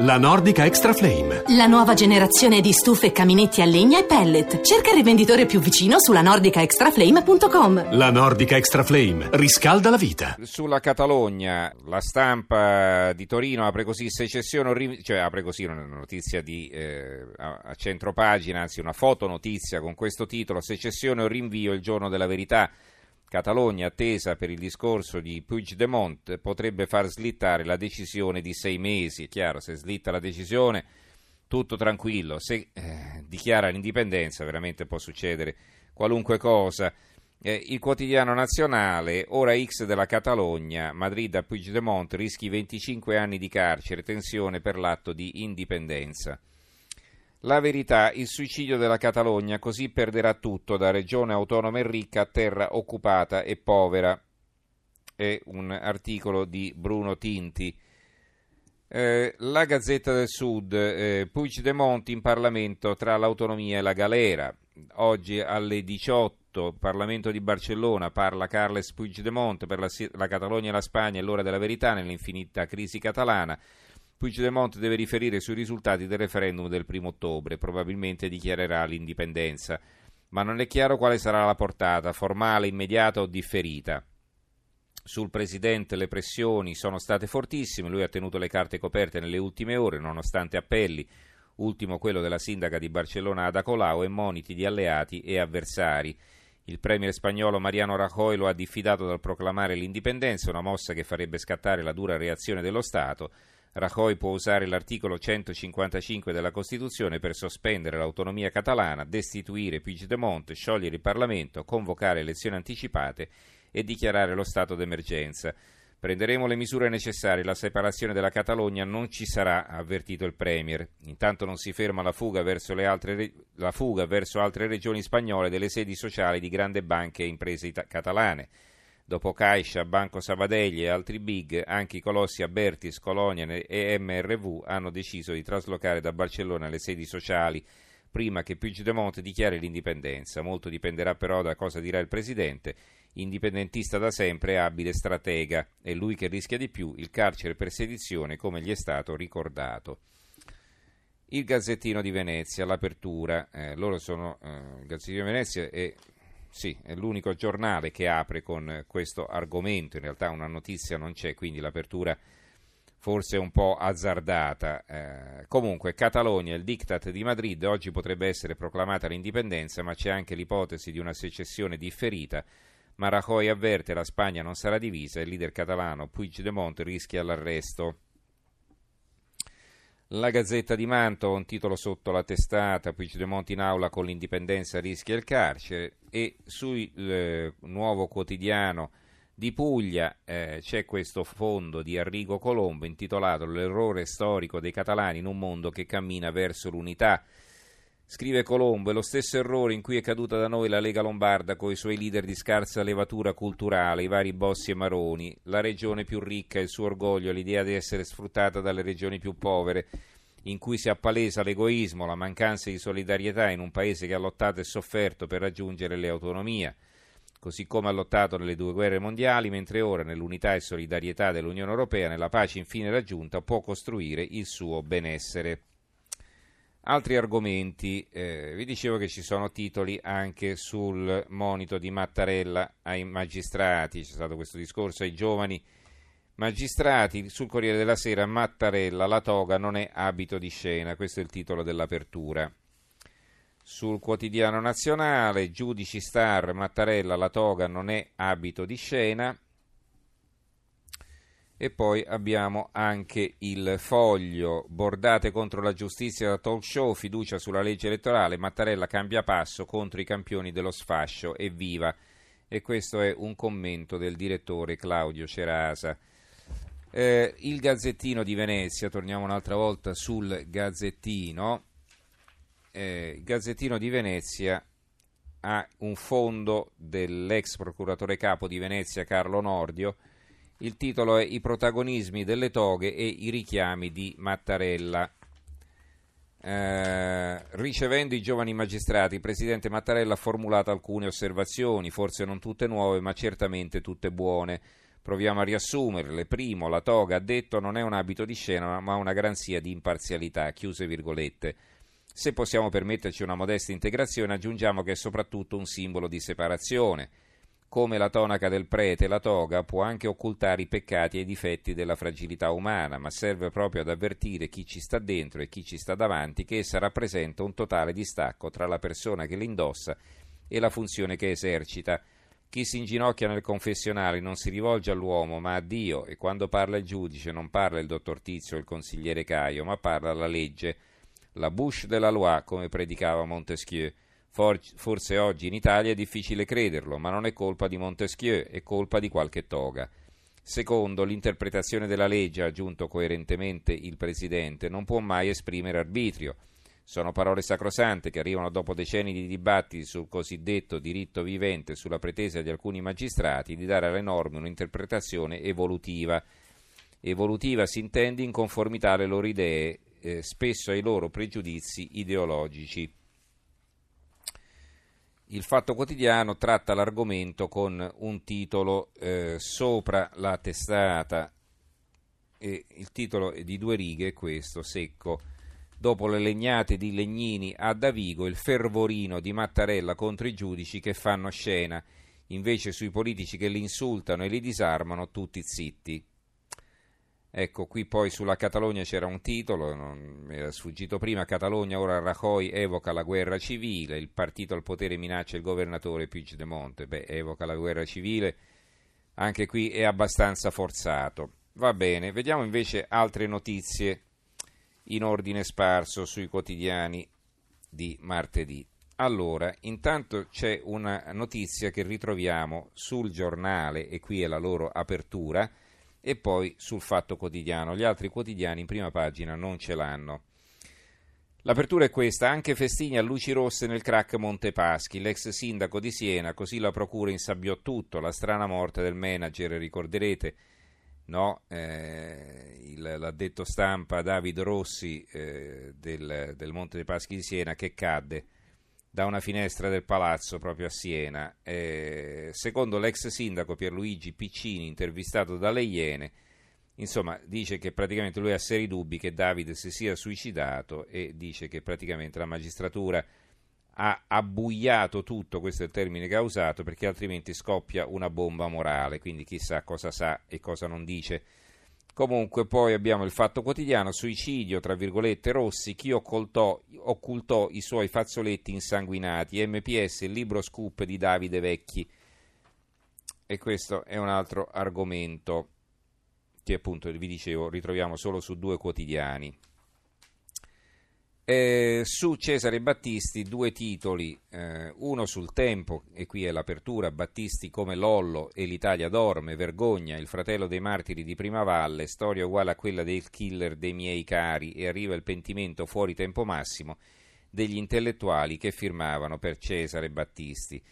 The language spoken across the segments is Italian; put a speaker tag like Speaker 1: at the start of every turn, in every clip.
Speaker 1: La Nordica Extra Flame.
Speaker 2: La nuova generazione di stufe, caminetti a legna e pellet. Cerca il rivenditore più vicino sulla nordicaextraflame.com.
Speaker 1: La Nordica Extra Flame riscalda la vita.
Speaker 3: Sulla Catalogna, la stampa di Torino apre così secessione, cioè apre così una notizia di, eh, a, a centro pagina, anzi una fotonotizia con questo titolo, secessione o rinvio il giorno della verità. Catalogna, attesa per il discorso di Puigdemont, potrebbe far slittare la decisione di sei mesi. È chiaro, se slitta la decisione, tutto tranquillo. Se eh, dichiara l'indipendenza, veramente può succedere qualunque cosa. Eh, il quotidiano nazionale, ora X della Catalogna, Madrid a Puigdemont, rischi 25 anni di carcere, tensione per l'atto di indipendenza. La verità, il suicidio della Catalogna, così perderà tutto, da regione autonoma e ricca a terra occupata e povera. È un articolo di Bruno Tinti. Eh, la Gazzetta del Sud, eh, Puigdemont in Parlamento tra l'autonomia e la galera. Oggi alle 18, Parlamento di Barcellona, parla Carles Puigdemont per la, la Catalogna e la Spagna, è l'ora della verità nell'infinita crisi catalana. Puigdemont deve riferire sui risultati del referendum del primo ottobre, probabilmente dichiarerà l'indipendenza, ma non è chiaro quale sarà la portata, formale, immediata o differita. Sul presidente le pressioni sono state fortissime, lui ha tenuto le carte coperte nelle ultime ore, nonostante appelli, ultimo quello della sindaca di Barcellona Ada Colau e moniti di alleati e avversari. Il premier spagnolo Mariano Rajoy lo ha diffidato dal proclamare l'indipendenza, una mossa che farebbe scattare la dura reazione dello Stato. Rajoy può usare l'articolo 155 della Costituzione per sospendere l'autonomia catalana, destituire Puigdemont, sciogliere il Parlamento, convocare elezioni anticipate e dichiarare lo stato d'emergenza. Prenderemo le misure necessarie, la separazione della Catalogna non ci sarà, ha avvertito il Premier. Intanto non si ferma la fuga verso, altre, la fuga verso altre regioni spagnole delle sedi sociali di grandi banche e imprese ita- catalane. Dopo Caixa, Banco Sabadell e altri big, anche i colossi Abertis, Colonian e MRV hanno deciso di traslocare da Barcellona le sedi sociali prima che Puigdemont dichiari l'indipendenza. Molto dipenderà però da cosa dirà il presidente. Indipendentista da sempre abile stratega. È lui che rischia di più il carcere per sedizione, come gli è stato ricordato. Il Gazzettino di Venezia, l'apertura, eh, loro sono, eh, il Gazzettino di Venezia è sì, è l'unico giornale che apre con questo argomento, in realtà una notizia non c'è, quindi l'apertura forse è un po' azzardata. Eh, comunque, Catalogna, il diktat di Madrid, oggi potrebbe essere proclamata l'indipendenza, ma c'è anche l'ipotesi di una secessione differita. Ma Rajoy avverte la Spagna non sarà divisa, il leader catalano Puigdemont rischia l'arresto. La Gazzetta di Manto, un titolo sotto la testata, Puigdemont in aula con l'indipendenza rischia il carcere e sul eh, nuovo quotidiano di Puglia eh, c'è questo fondo di Arrigo Colombo intitolato L'errore storico dei catalani in un mondo che cammina verso l'unità. Scrive Colombo, è lo stesso errore in cui è caduta da noi la Lega Lombarda con i suoi leader di scarsa levatura culturale, i vari Bossi e Maroni, la regione più ricca il suo orgoglio, l'idea di essere sfruttata dalle regioni più povere, in cui si appalesa l'egoismo, la mancanza di solidarietà in un paese che ha lottato e sofferto per raggiungere le autonomie, così come ha lottato nelle due guerre mondiali, mentre ora nell'unità e solidarietà dell'Unione Europea, nella pace infine raggiunta, può costruire il suo benessere. Altri argomenti, eh, vi dicevo che ci sono titoli anche sul monito di Mattarella ai magistrati, c'è stato questo discorso ai giovani magistrati, sul Corriere della Sera Mattarella, la toga non è abito di scena, questo è il titolo dell'apertura. Sul quotidiano nazionale, giudici star, Mattarella, la toga non è abito di scena. E poi abbiamo anche il foglio, bordate contro la giustizia da talk show, fiducia sulla legge elettorale, Mattarella cambia passo contro i campioni dello sfascio, evviva. E questo è un commento del direttore Claudio Cerasa. Eh, il Gazzettino di Venezia, torniamo un'altra volta sul Gazzettino. Eh, il Gazzettino di Venezia ha un fondo dell'ex procuratore capo di Venezia Carlo Nordio il titolo è I protagonismi delle toghe e i richiami di Mattarella. Eh, ricevendo i giovani magistrati, il presidente Mattarella ha formulato alcune osservazioni, forse non tutte nuove, ma certamente tutte buone. Proviamo a riassumerle. Primo, la toga, ha detto, non è un abito di scena, ma una garanzia di imparzialità. Chiuse virgolette. Se possiamo permetterci una modesta integrazione, aggiungiamo che è soprattutto un simbolo di separazione. Come la tonaca del prete, la toga può anche occultare i peccati e i difetti della fragilità umana, ma serve proprio ad avvertire chi ci sta dentro e chi ci sta davanti che essa rappresenta un totale distacco tra la persona che l'indossa e la funzione che esercita. Chi si inginocchia nel confessionale non si rivolge all'uomo, ma a Dio, e quando parla il giudice non parla il dottor Tizio o il consigliere Caio, ma parla la legge, la bouche de la loi, come predicava Montesquieu. Forse oggi in Italia è difficile crederlo, ma non è colpa di Montesquieu, è colpa di qualche toga. Secondo, l'interpretazione della legge, ha aggiunto coerentemente il Presidente, non può mai esprimere arbitrio. Sono parole sacrosante che arrivano dopo decenni di dibattiti sul cosiddetto diritto vivente e sulla pretesa di alcuni magistrati di dare alle norme un'interpretazione evolutiva. Evolutiva si intende in conformità alle loro idee, eh, spesso ai loro pregiudizi ideologici. Il Fatto Quotidiano tratta l'argomento con un titolo eh, sopra la testata. E il titolo è di due righe, questo, secco. Dopo le legnate di Legnini a Davigo, il fervorino di Mattarella contro i giudici che fanno scena, invece sui politici che li insultano e li disarmano, tutti zitti. Ecco, qui poi sulla Catalogna c'era un titolo, non mi era sfuggito prima, Catalogna ora Rajoy evoca la guerra civile, il partito al potere minaccia il governatore Puigdemonte, beh, evoca la guerra civile, anche qui è abbastanza forzato. Va bene, vediamo invece altre notizie in ordine sparso sui quotidiani di martedì. Allora, intanto c'è una notizia che ritroviamo sul giornale, e qui è la loro apertura, e poi sul Fatto Quotidiano. Gli altri quotidiani in prima pagina non ce l'hanno. L'apertura è questa, anche festini a luci rosse nel crack Montepaschi, l'ex sindaco di Siena, così la procura insabbiò tutto, la strana morte del manager, ricorderete, no? eh, il, l'addetto stampa Davide Rossi eh, del, del, Monte dei Paschi di Siena che cadde da una finestra del palazzo proprio a Siena. Eh, secondo l'ex sindaco Pierluigi Piccini, intervistato dalle Iene, insomma, dice che praticamente lui ha seri dubbi che Davide si sia suicidato e dice che praticamente la magistratura ha abbuiato tutto, questo è il termine che ha usato, perché altrimenti scoppia una bomba morale, quindi chissà cosa sa e cosa non dice. Comunque poi abbiamo il fatto quotidiano, suicidio, tra virgolette, Rossi, chi occultò, occultò i suoi fazzoletti insanguinati, MPS, il libro scoop di Davide Vecchi. E questo è un altro argomento che appunto vi dicevo ritroviamo solo su due quotidiani. Eh, su Cesare Battisti due titoli, eh, uno sul tempo, e qui è l'apertura, Battisti come Lollo e l'Italia dorme, vergogna, il fratello dei martiri di Prima Valle, storia uguale a quella del killer dei miei cari e arriva il pentimento fuori tempo massimo degli intellettuali che firmavano per Cesare Battisti.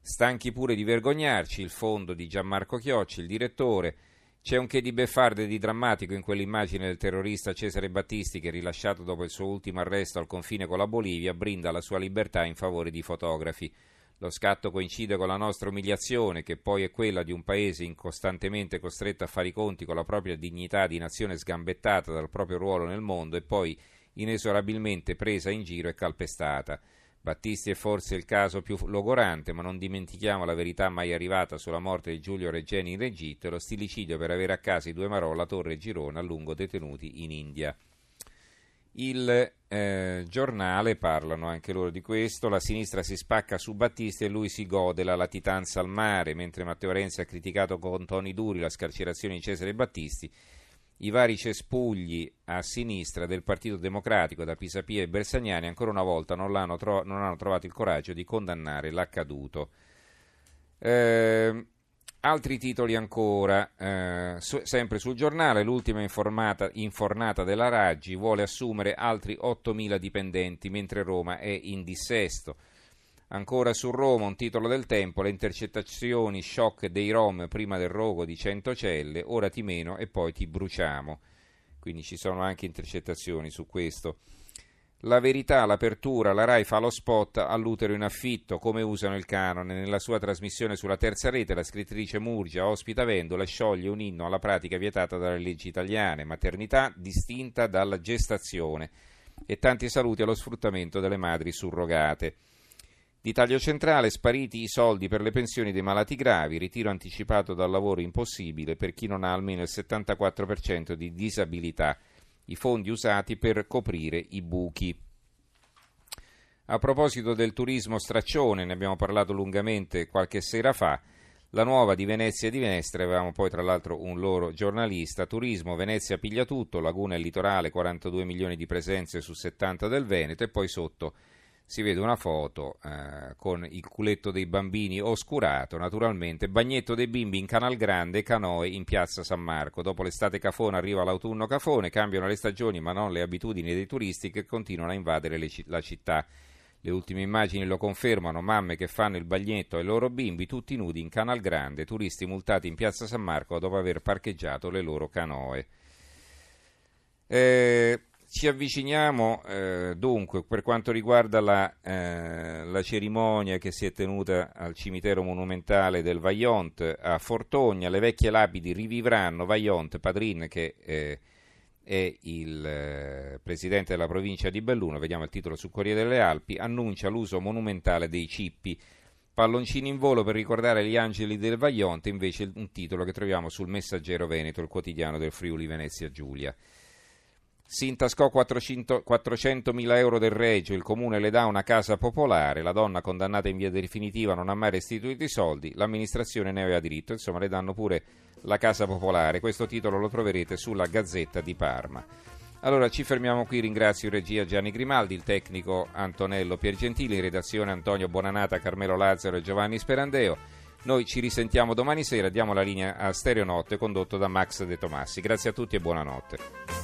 Speaker 3: Stanchi pure di vergognarci, il fondo di Gianmarco Chiocci, il direttore, c'è un che di beffardo e di drammatico in quell'immagine del terrorista Cesare Battisti che, rilasciato dopo il suo ultimo arresto al confine con la Bolivia, brinda la sua libertà in favore di fotografi. Lo scatto coincide con la nostra umiliazione, che poi è quella di un paese costantemente costretto a fare i conti con la propria dignità di nazione sgambettata dal proprio ruolo nel mondo e poi inesorabilmente presa in giro e calpestata. Battisti è forse il caso più logorante, ma non dimentichiamo la verità mai arrivata sulla morte di Giulio Reggeni in Egitto e lo stilicidio per avere a casa i due Marò, la Torre e Girone a lungo detenuti in India. Il eh, giornale parlano anche loro di questo, la sinistra si spacca su Battisti e lui si gode la latitanza al mare, mentre Matteo Renzi ha criticato con toni duri la scarcerazione di Cesare Battisti, i vari cespugli a sinistra del Partito Democratico, da Pisapia e Bersagnani, ancora una volta non, tro- non hanno trovato il coraggio di condannare l'accaduto. Eh, altri titoli ancora, eh, su- sempre sul giornale, l'ultima infornata della Raggi vuole assumere altri 8.000 dipendenti mentre Roma è in dissesto. Ancora su Roma, un titolo del tempo, le intercettazioni shock dei Rom prima del rogo di Centocelle, ora ti meno e poi ti bruciamo. Quindi ci sono anche intercettazioni su questo. La verità, l'apertura, la RAI fa lo spot all'utero in affitto, come usano il canone. Nella sua trasmissione sulla terza rete la scrittrice Murgia ospita Vendola scioglie un inno alla pratica vietata dalle leggi italiane, maternità distinta dalla gestazione e tanti saluti allo sfruttamento delle madri surrogate. Di taglio centrale spariti i soldi per le pensioni dei malati gravi, ritiro anticipato dal lavoro impossibile per chi non ha almeno il 74% di disabilità i fondi usati per coprire i buchi. A proposito del turismo straccione, ne abbiamo parlato lungamente qualche sera fa, la nuova di Venezia e di Venestra, avevamo poi tra l'altro un loro giornalista, turismo, Venezia piglia tutto, laguna e litorale, 42 milioni di presenze su 70 del Veneto e poi sotto si vede una foto eh, con il culetto dei bambini oscurato, naturalmente, bagnetto dei bimbi in Canal Grande canoe in piazza San Marco. Dopo l'estate cafona arriva l'autunno cafone, cambiano le stagioni ma non le abitudini dei turisti che continuano a invadere le, la città. Le ultime immagini lo confermano, mamme che fanno il bagnetto ai loro bimbi tutti nudi in Canal Grande, turisti multati in piazza San Marco dopo aver parcheggiato le loro canoe. Eh, ci avviciniamo eh, dunque per quanto riguarda la, eh, la, cerimonia che si è tenuta al cimitero monumentale del Vaillant a Fortogna, le vecchie lapidi rivivranno, Vaillant, Padrin che eh, è il eh, presidente della provincia di Belluno, vediamo il titolo su Corriere delle Alpi, annuncia l'uso monumentale dei cippi. Palloncini in volo per ricordare gli angeli del Vaillant, invece un titolo che troviamo sul Messaggero Veneto, il quotidiano del Friuli Venezia Giulia. Si intascò 400, mila euro del Regio, il comune le dà una casa popolare, la donna condannata in via definitiva non ha mai restituito i soldi, l'amministrazione ne aveva diritto, insomma le danno pure la casa popolare. Questo titolo lo troverete sulla Gazzetta di Parma. Allora ci fermiamo qui, ringrazio in regia Gianni Grimaldi, il tecnico Antonello Piergentili, in redazione Antonio Bonanata, Carmelo Lazzaro e Giovanni Sperandeo. Noi ci risentiamo domani sera, diamo la linea a Stereo Notte condotto da Max De Tomassi. Grazie a tutti e buonanotte.